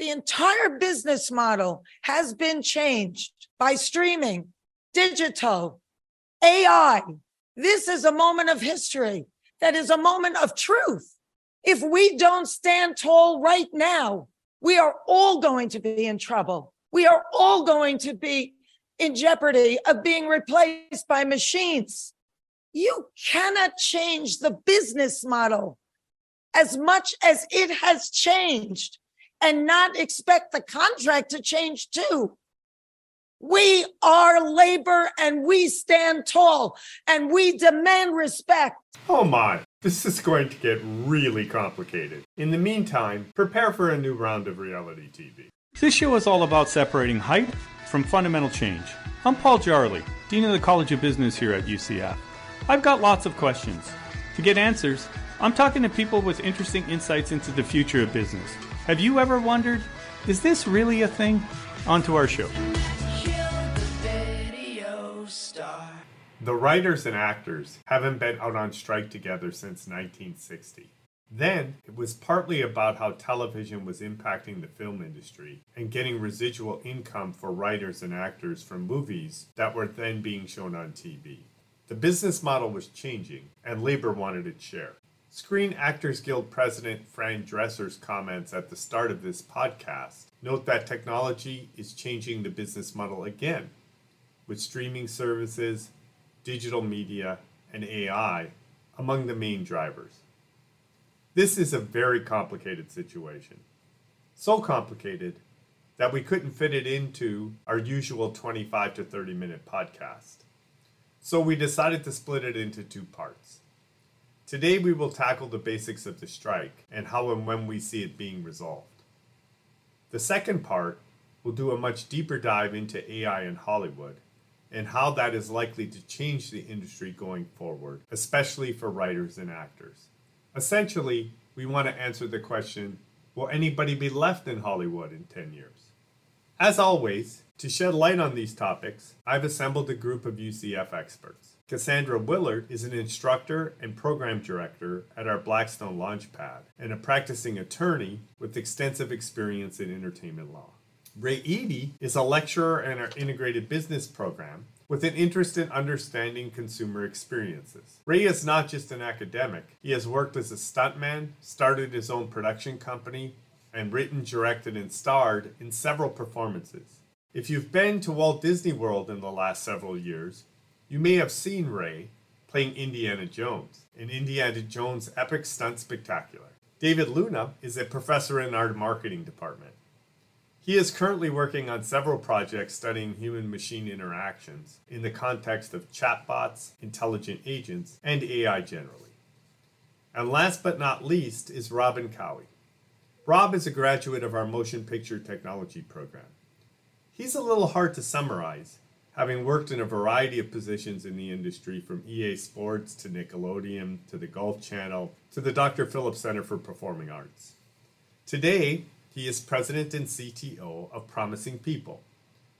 The entire business model has been changed by streaming, digital, AI. This is a moment of history that is a moment of truth. If we don't stand tall right now, we are all going to be in trouble. We are all going to be in jeopardy of being replaced by machines. You cannot change the business model as much as it has changed and not expect the contract to change too. We are labor and we stand tall and we demand respect. Oh my, this is going to get really complicated. In the meantime, prepare for a new round of reality TV. This show is all about separating hype from fundamental change. I'm Paul Jarley, Dean of the College of Business here at UCF. I've got lots of questions. To get answers, I'm talking to people with interesting insights into the future of business. Have you ever wondered, is this really a thing? On to our show. The writers and actors haven't been out on strike together since 1960. Then, it was partly about how television was impacting the film industry and getting residual income for writers and actors from movies that were then being shown on TV. The business model was changing, and labor wanted its share. Screen Actors Guild President Fran Drescher's comments at the start of this podcast note that technology is changing the business model again, with streaming services, digital media, and AI among the main drivers. This is a very complicated situation. So complicated that we couldn't fit it into our usual 25 to 30 minute podcast. So we decided to split it into two parts. Today we will tackle the basics of the strike and how and when we see it being resolved. The second part will do a much deeper dive into AI in Hollywood and how that is likely to change the industry going forward, especially for writers and actors. Essentially, we want to answer the question will anybody be left in Hollywood in 10 years? As always, to shed light on these topics, I've assembled a group of UCF experts. Cassandra Willard is an instructor and program director at our Blackstone Launchpad and a practicing attorney with extensive experience in entertainment law. Ray Eddy is a lecturer in our integrated business program with an interest in understanding consumer experiences. Ray is not just an academic, he has worked as a stuntman, started his own production company, and written, directed, and starred in several performances. If you've been to Walt Disney World in the last several years, you may have seen Ray playing Indiana Jones in Indiana Jones Epic Stunt Spectacular. David Luna is a professor in our marketing department. He is currently working on several projects studying human machine interactions in the context of chatbots, intelligent agents, and AI generally. And last but not least is Robin Cowie. Rob is a graduate of our motion picture technology program. He's a little hard to summarize, having worked in a variety of positions in the industry from EA Sports to Nickelodeon to the Golf Channel to the Dr. Phillips Center for Performing Arts. Today, he is president and CTO of Promising People,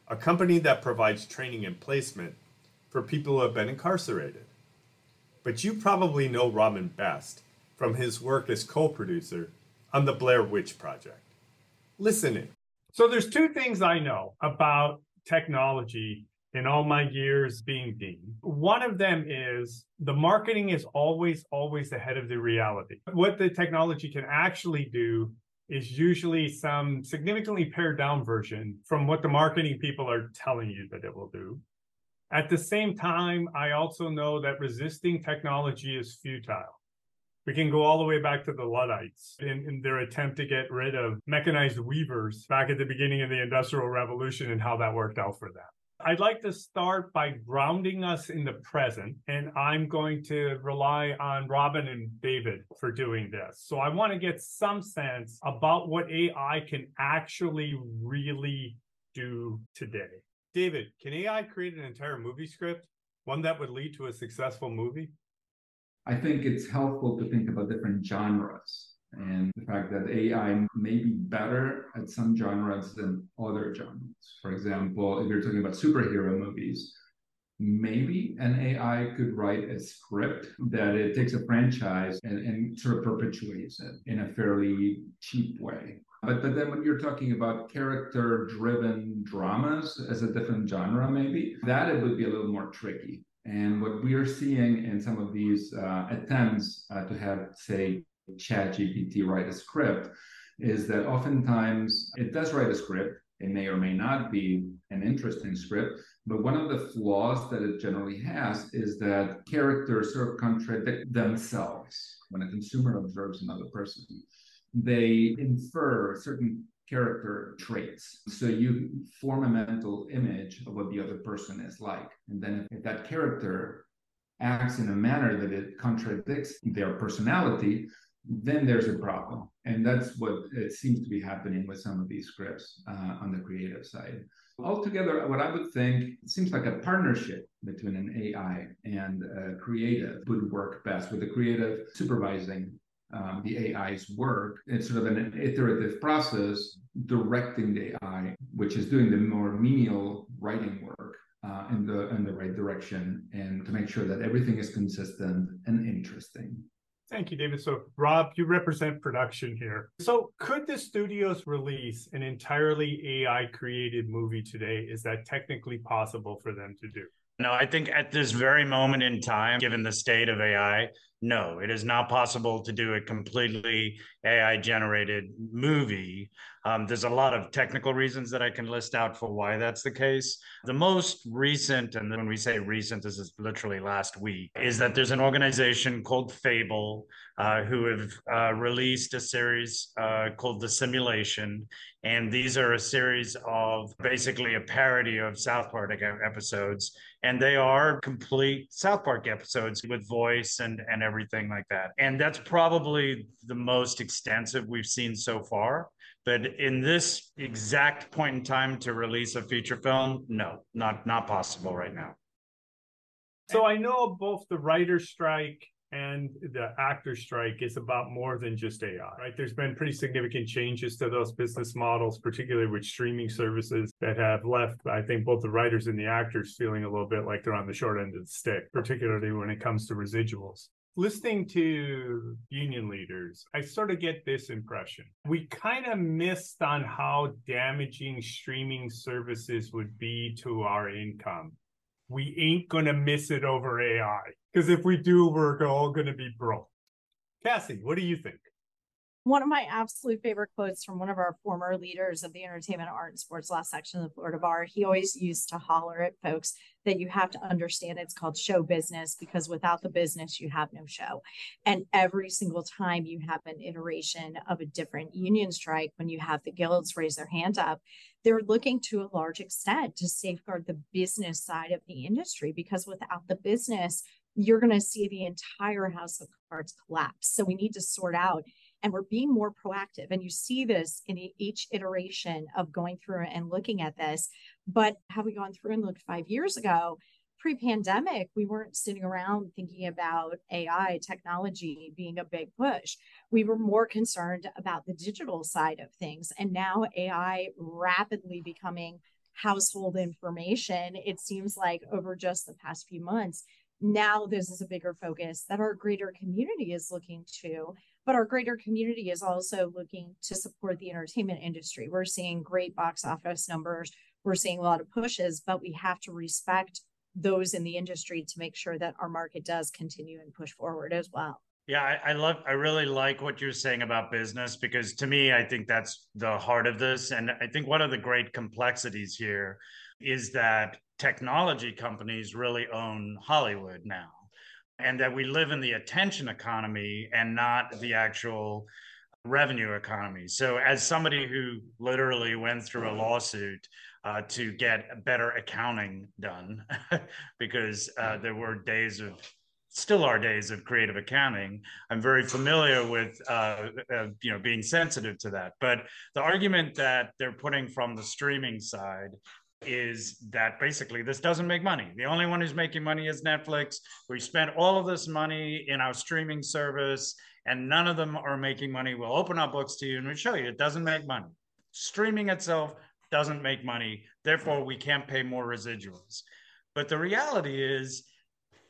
a company that provides training and placement for people who have been incarcerated. But you probably know Robin best from his work as co producer on the Blair Witch Project. Listen in. So, there's two things I know about technology in all my years being dean. One of them is the marketing is always, always ahead of the reality. What the technology can actually do is usually some significantly pared down version from what the marketing people are telling you that it will do. At the same time, I also know that resisting technology is futile. We can go all the way back to the Luddites in, in, their attempt to get rid of mechanized weavers back at the beginning of the Industrial Revolution and how that worked out for them. I'd like to start by grounding us in the present, and I'm going to rely on Robin and David for doing this. So I want to get some sense about what AI can actually really do today. David, can AI create an entire movie script, one that would lead to a successful movie? I think it's helpful to think about different genres and the fact that AI may be better at some genres than other genres. For example, if you're talking about superhero movies, maybe an AI could write a script that it takes a franchise and, and sort of perpetuates it in a fairly cheap way. But, but then when you're talking about character driven dramas as a different genre, maybe that it would be a little more tricky. And what we are seeing in some of these uh, attempts uh, to have, say, ChatGPT write a script is that oftentimes it does write a script. It may or may not be an interesting script, but one of the flaws that it generally has is that characters sort of contradict themselves when a consumer observes another person. They infer certain character traits. So you form a mental image of what the other person is like. And then if that character acts in a manner that it contradicts their personality, then there's a problem. And that's what it seems to be happening with some of these scripts uh, on the creative side. Altogether, what I would think seems like a partnership between an AI and a creative would work best, with the creative supervising um, the AI's work. It's sort of an iterative process directing the AI, which is doing the more menial writing work uh, in the in the right direction, and to make sure that everything is consistent and interesting. Thank you, David. So, Rob, you represent production here. So, could the studios release an entirely AI created movie today? Is that technically possible for them to do? No, I think at this very moment in time, given the state of AI, no, it is not possible to do a completely AI generated movie. Um, there's a lot of technical reasons that I can list out for why that's the case. The most recent, and when we say recent, this is literally last week, is that there's an organization called Fable uh, who have uh, released a series uh, called The Simulation. And these are a series of basically a parody of South Park episodes. And they are complete South Park episodes with voice and, and everything like that. And that's probably the most extensive we've seen so far. But in this exact point in time to release a feature film, no, not not possible right now. So I know both the writer strike and the actor strike is about more than just AI, right? There's been pretty significant changes to those business models, particularly with streaming services that have left, I think, both the writers and the actors feeling a little bit like they're on the short end of the stick, particularly when it comes to residuals. Listening to union leaders, I sort of get this impression. We kind of missed on how damaging streaming services would be to our income we ain't gonna miss it over AI. Because if we do, we're all gonna be broke. Cassie, what do you think? One of my absolute favorite quotes from one of our former leaders of the entertainment, art, and sports law section of the Florida Bar. He always used to holler at folks that you have to understand it's called show business because without the business, you have no show. And every single time you have an iteration of a different union strike, when you have the guilds raise their hand up, they're looking to a large extent to safeguard the business side of the industry because without the business, you're going to see the entire house of cards collapse. So we need to sort out and we're being more proactive. And you see this in each iteration of going through and looking at this. But have we gone through and looked five years ago? Pre pandemic, we weren't sitting around thinking about AI technology being a big push. We were more concerned about the digital side of things. And now AI rapidly becoming household information. It seems like over just the past few months, now this is a bigger focus that our greater community is looking to but our greater community is also looking to support the entertainment industry. We're seeing great box office numbers, we're seeing a lot of pushes, but we have to respect those in the industry to make sure that our market does continue and push forward as well. Yeah, I, I, love, I really like what you're saying about business because to me, I think that's the heart of this. And I think one of the great complexities here is that technology companies really own Hollywood now and that we live in the attention economy and not the actual revenue economy. So, as somebody who literally went through a lawsuit uh, to get better accounting done, because uh, there were days of still are days of creative accounting. I'm very familiar with uh, uh, you know being sensitive to that. But the argument that they're putting from the streaming side is that basically this doesn't make money. The only one who's making money is Netflix. We spent all of this money in our streaming service and none of them are making money. We'll open our books to you and we'll show you it doesn't make money. Streaming itself doesn't make money. Therefore, we can't pay more residuals. But the reality is,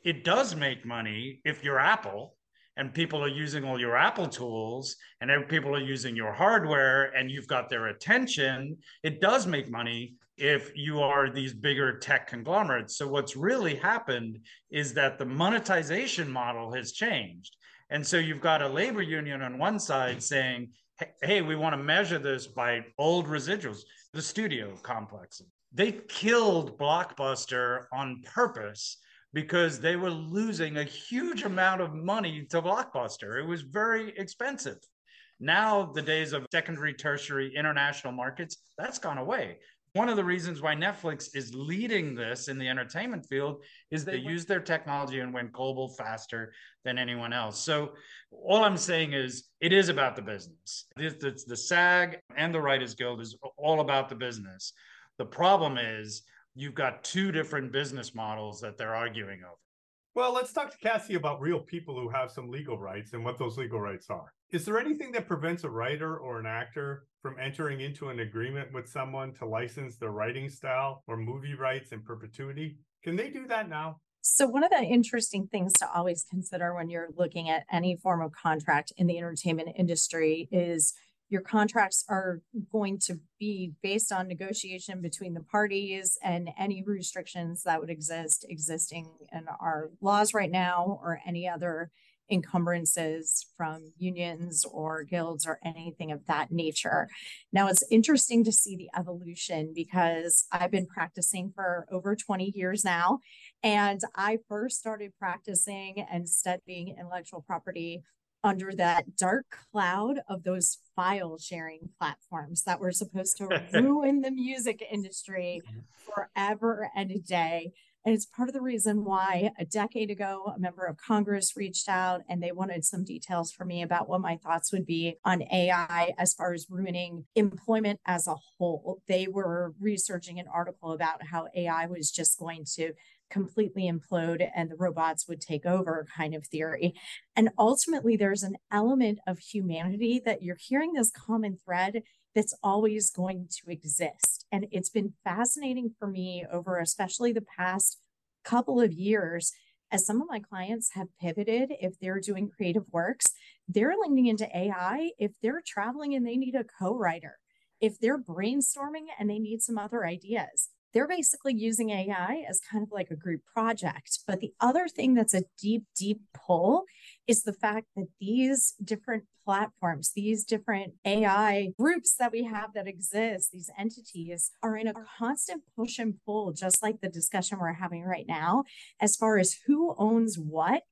it does make money if you're Apple and people are using all your Apple tools and people are using your hardware and you've got their attention, it does make money if you are these bigger tech conglomerates. So, what's really happened is that the monetization model has changed. And so, you've got a labor union on one side saying, hey, we want to measure this by old residuals, the studio complex. They killed Blockbuster on purpose because they were losing a huge amount of money to Blockbuster. It was very expensive. Now, the days of secondary, tertiary, international markets, that's gone away. One of the reasons why Netflix is leading this in the entertainment field is they use their technology and went global faster than anyone else. So, all I'm saying is it is about the business. It's the SAG and the Writers Guild is all about the business. The problem is you've got two different business models that they're arguing over. Well, let's talk to Cassie about real people who have some legal rights and what those legal rights are. Is there anything that prevents a writer or an actor from entering into an agreement with someone to license their writing style or movie rights in perpetuity? Can they do that now? So, one of the interesting things to always consider when you're looking at any form of contract in the entertainment industry is your contracts are going to be based on negotiation between the parties and any restrictions that would exist existing in our laws right now or any other encumbrances from unions or guilds or anything of that nature. Now, it's interesting to see the evolution because I've been practicing for over 20 years now. And I first started practicing and studying intellectual property under that dark cloud of those file sharing platforms that were supposed to ruin the music industry mm-hmm. forever and a day. And it's part of the reason why a decade ago, a member of Congress reached out and they wanted some details from me about what my thoughts would be on AI as far as ruining employment as a whole. They were researching an article about how AI was just going to completely implode and the robots would take over kind of theory. And ultimately, there's an element of humanity that you're hearing this common thread that's always going to exist. And it's been fascinating for me over especially the past couple of years as some of my clients have pivoted if they're doing creative works they're leaning into ai if they're traveling and they need a co-writer if they're brainstorming and they need some other ideas they're basically using AI as kind of like a group project. But the other thing that's a deep, deep pull is the fact that these different platforms, these different AI groups that we have that exist, these entities are in a constant push and pull, just like the discussion we're having right now, as far as who owns what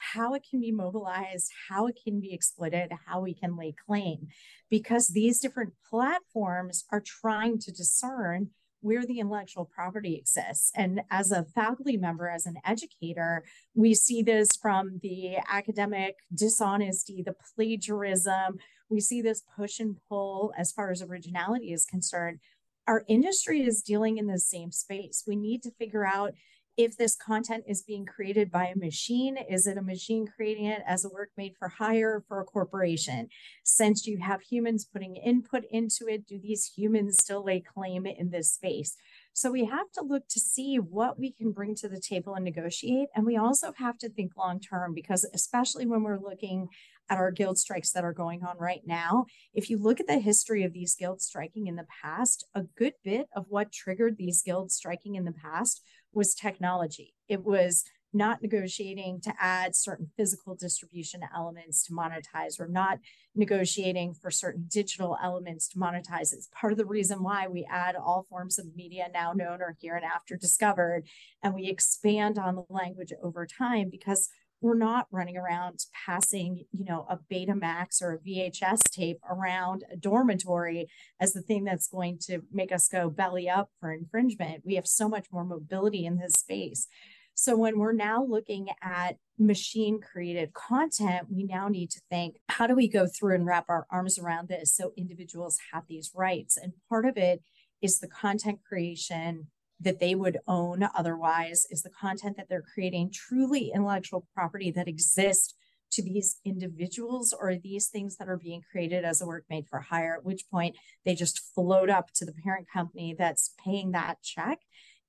how it can be mobilized, how it can be exploited, how we can lay claim, because these different platforms are trying to discern where the intellectual property exists. And as a faculty member, as an educator, we see this from the academic dishonesty, the plagiarism. We see this push and pull as far as originality is concerned. Our industry is dealing in the same space. We need to figure out if this content is being created by a machine, is it a machine creating it as a work made for hire for a corporation? Since you have humans putting input into it, do these humans still lay claim in this space? So we have to look to see what we can bring to the table and negotiate. And we also have to think long term because, especially when we're looking at our guild strikes that are going on right now, if you look at the history of these guilds striking in the past, a good bit of what triggered these guilds striking in the past was technology. It was not negotiating to add certain physical distribution elements to monetize or not negotiating for certain digital elements to monetize. It's part of the reason why we add all forms of media now known or here and after discovered, and we expand on the language over time because we're not running around passing, you know, a Betamax or a VHS tape around a dormitory as the thing that's going to make us go belly up for infringement. We have so much more mobility in this space. So when we're now looking at machine created content, we now need to think how do we go through and wrap our arms around this so individuals have these rights? And part of it is the content creation that they would own otherwise is the content that they're creating truly intellectual property that exists to these individuals or these things that are being created as a work made for hire at which point they just float up to the parent company that's paying that check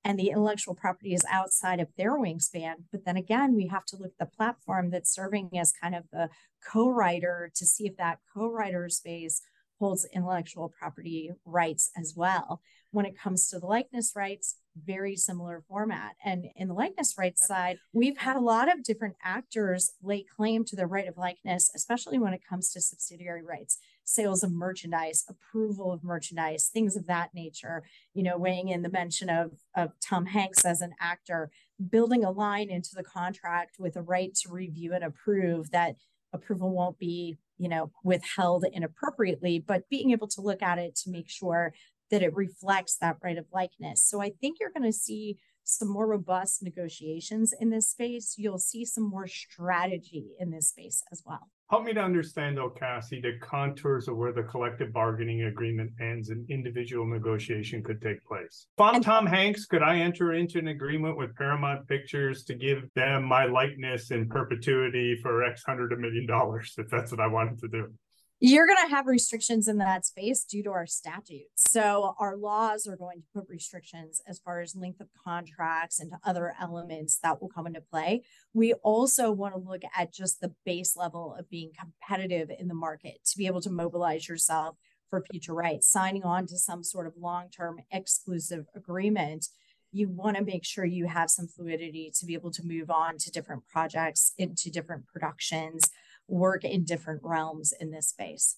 and the intellectual property is outside of their wingspan. But then again, we have to look at the platform that's serving as kind of the co-writer to see if that co-writer space holds intellectual property rights as well. When it comes to the likeness rights, very similar format. And in the likeness rights side, we've had a lot of different actors lay claim to their right of likeness, especially when it comes to subsidiary rights, sales of merchandise, approval of merchandise, things of that nature. You know, weighing in the mention of, of Tom Hanks as an actor, building a line into the contract with a right to review and approve that approval won't be you know withheld inappropriately but being able to look at it to make sure that it reflects that right of likeness. So I think you're going to see some more robust negotiations in this space. You'll see some more strategy in this space as well. Help me to understand, though, Cassie, the contours of where the collective bargaining agreement ends and individual negotiation could take place. If I'm Tom Hanks, could I enter into an agreement with Paramount Pictures to give them my likeness in perpetuity for X hundred of million dollars if that's what I wanted to do? You're going to have restrictions in that space due to our statutes. So our laws are going to put restrictions as far as length of contracts and other elements that will come into play. We also want to look at just the base level of being competitive in the market to be able to mobilize yourself for future rights, signing on to some sort of long-term exclusive agreement you want to make sure you have some fluidity to be able to move on to different projects into different productions work in different realms in this space.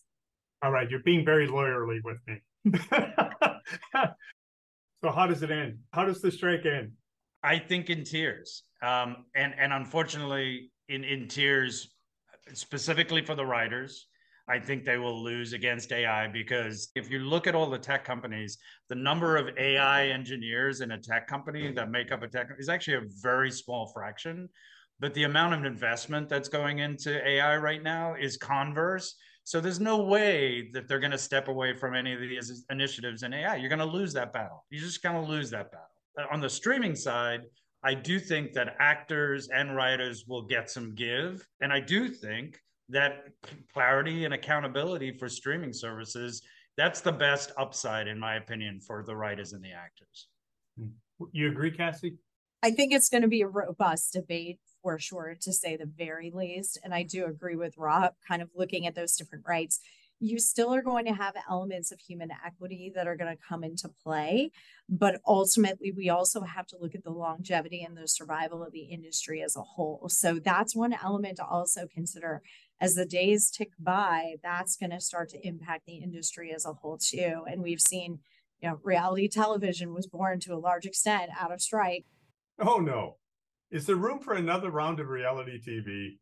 All right, you're being very lawyerly with me. so how does it end? How does the strike end? I think in tears. Um, and and unfortunately in in tears specifically for the writers I think they will lose against AI because if you look at all the tech companies, the number of AI engineers in a tech company that make up a tech is actually a very small fraction but the amount of investment that's going into AI right now is converse. So there's no way that they're going to step away from any of these initiatives in AI. You're going to lose that battle. You're just going to lose that battle. On the streaming side, I do think that actors and writers will get some give. And I do think that clarity and accountability for streaming services, that's the best upside, in my opinion, for the writers and the actors. Hmm. You agree, Cassie? I think it's going to be a robust debate for sure, to say the very least. And I do agree with Rob, kind of looking at those different rights. You still are going to have elements of human equity that are going to come into play. But ultimately, we also have to look at the longevity and the survival of the industry as a whole. So that's one element to also consider as the days tick by, that's going to start to impact the industry as a whole, too. And we've seen, you know, reality television was born to a large extent out of strike. Oh, no. Is there room for another round of reality TV?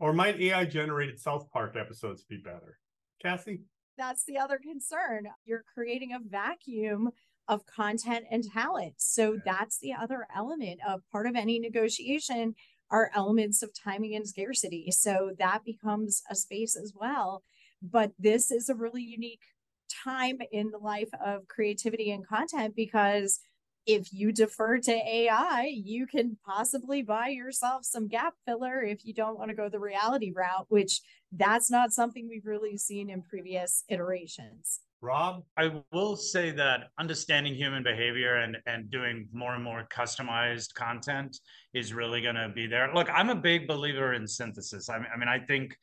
Or might AI generated South Park episodes be better? Cassie? That's the other concern. You're creating a vacuum of content and talent. So yeah. that's the other element of part of any negotiation are elements of timing and scarcity. So that becomes a space as well. But this is a really unique time in the life of creativity and content because if you defer to AI, you can possibly buy yourself some gap filler if you don't want to go the reality route, which that's not something we've really seen in previous iterations. Rob? I will say that understanding human behavior and, and doing more and more customized content is really going to be there. Look, I'm a big believer in synthesis. I mean, I, mean, I think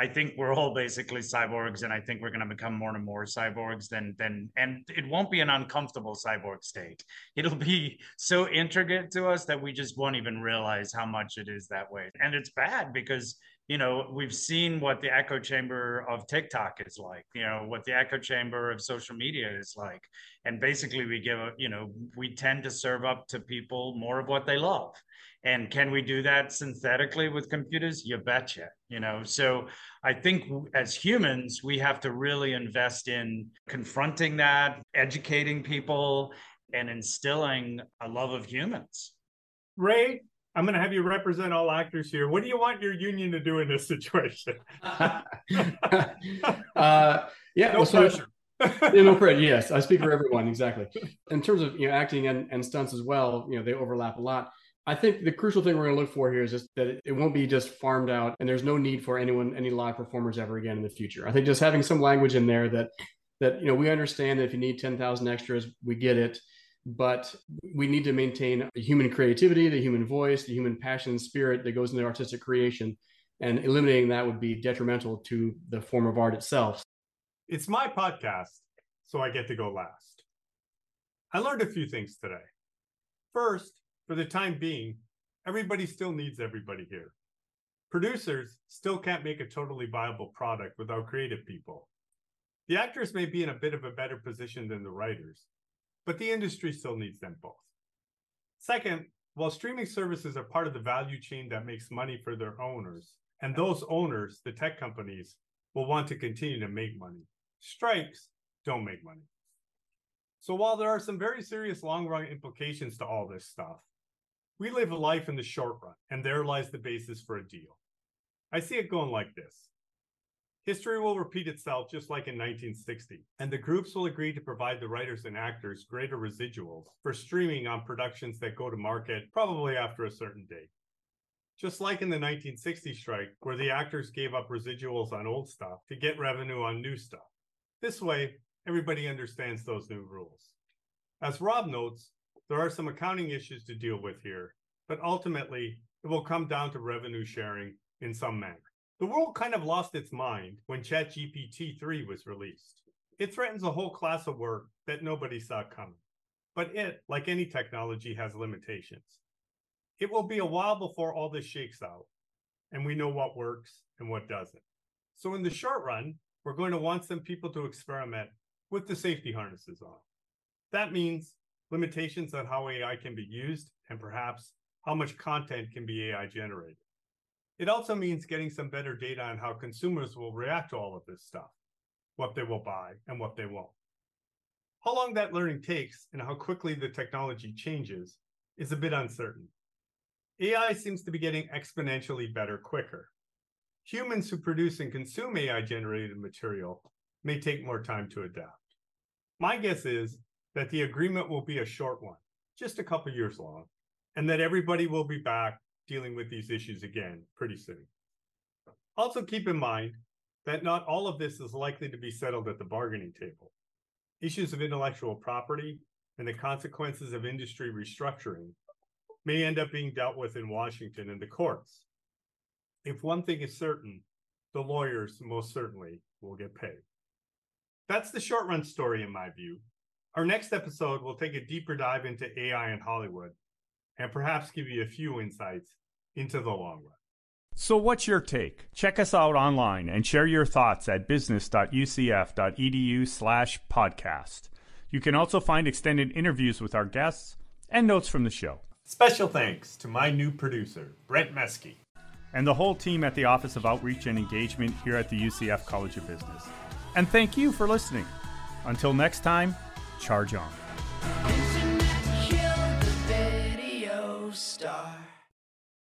I think we're all basically cyborgs, and I think we're going to become more and more cyborgs. Than than, and it won't be an uncomfortable cyborg state. It'll be so intricate to us that we just won't even realize how much it is that way. And it's bad because you know we've seen what the echo chamber of TikTok is like. You know what the echo chamber of social media is like, and basically we give you know we tend to serve up to people more of what they love and can we do that synthetically with computers? You betcha. You know, so I think as humans, we have to really invest in confronting that, educating people, and instilling a love of humans. Ray, I'm going to have you represent all actors here. What do you want your union to do in this situation? uh, yeah, no well, so, pressure. yeah, no pressure. Yes, I speak for everyone. Exactly. In terms of you know acting and, and stunts as well, you know they overlap a lot. I think the crucial thing we're going to look for here is just that it won't be just farmed out and there's no need for anyone, any live performers ever again in the future. I think just having some language in there that, that, you know, we understand that if you need 10,000 extras, we get it. but we need to maintain the human creativity, the human voice, the human passion and spirit that goes into artistic creation. And eliminating that would be detrimental to the form of art itself. It's my podcast, so I get to go last. I learned a few things today. First, for the time being, everybody still needs everybody here. Producers still can't make a totally viable product without creative people. The actors may be in a bit of a better position than the writers, but the industry still needs them both. Second, while streaming services are part of the value chain that makes money for their owners, and those owners, the tech companies, will want to continue to make money, strikes don't make money. So while there are some very serious long run implications to all this stuff, we live a life in the short run, and there lies the basis for a deal. I see it going like this. History will repeat itself just like in 1960, and the groups will agree to provide the writers and actors greater residuals for streaming on productions that go to market probably after a certain date. Just like in the 1960 strike, where the actors gave up residuals on old stuff to get revenue on new stuff. This way, everybody understands those new rules. As Rob notes, there are some accounting issues to deal with here, but ultimately, it will come down to revenue sharing in some manner. The world kind of lost its mind when ChatGPT 3 was released. It threatens a whole class of work that nobody saw coming. But it, like any technology, has limitations. It will be a while before all this shakes out, and we know what works and what doesn't. So, in the short run, we're going to want some people to experiment with the safety harnesses on. That means limitations on how AI can be used and perhaps how much content can be AI generated. It also means getting some better data on how consumers will react to all of this stuff, what they will buy and what they won't. How long that learning takes and how quickly the technology changes is a bit uncertain. AI seems to be getting exponentially better quicker. Humans who produce and consume AI generated material may take more time to adapt. My guess is that the agreement will be a short one, just a couple years long, and that everybody will be back dealing with these issues again pretty soon. Also, keep in mind that not all of this is likely to be settled at the bargaining table. Issues of intellectual property and the consequences of industry restructuring may end up being dealt with in Washington and the courts. If one thing is certain, the lawyers most certainly will get paid. That's the short run story, in my view. Our next episode will take a deeper dive into AI in Hollywood and perhaps give you a few insights into the long run. So, what's your take? Check us out online and share your thoughts at business.ucf.edu/slash podcast. You can also find extended interviews with our guests and notes from the show. Special thanks to my new producer, Brent Meskey. And the whole team at the Office of Outreach and Engagement here at the UCF College of Business. And thank you for listening. Until next time, charge on.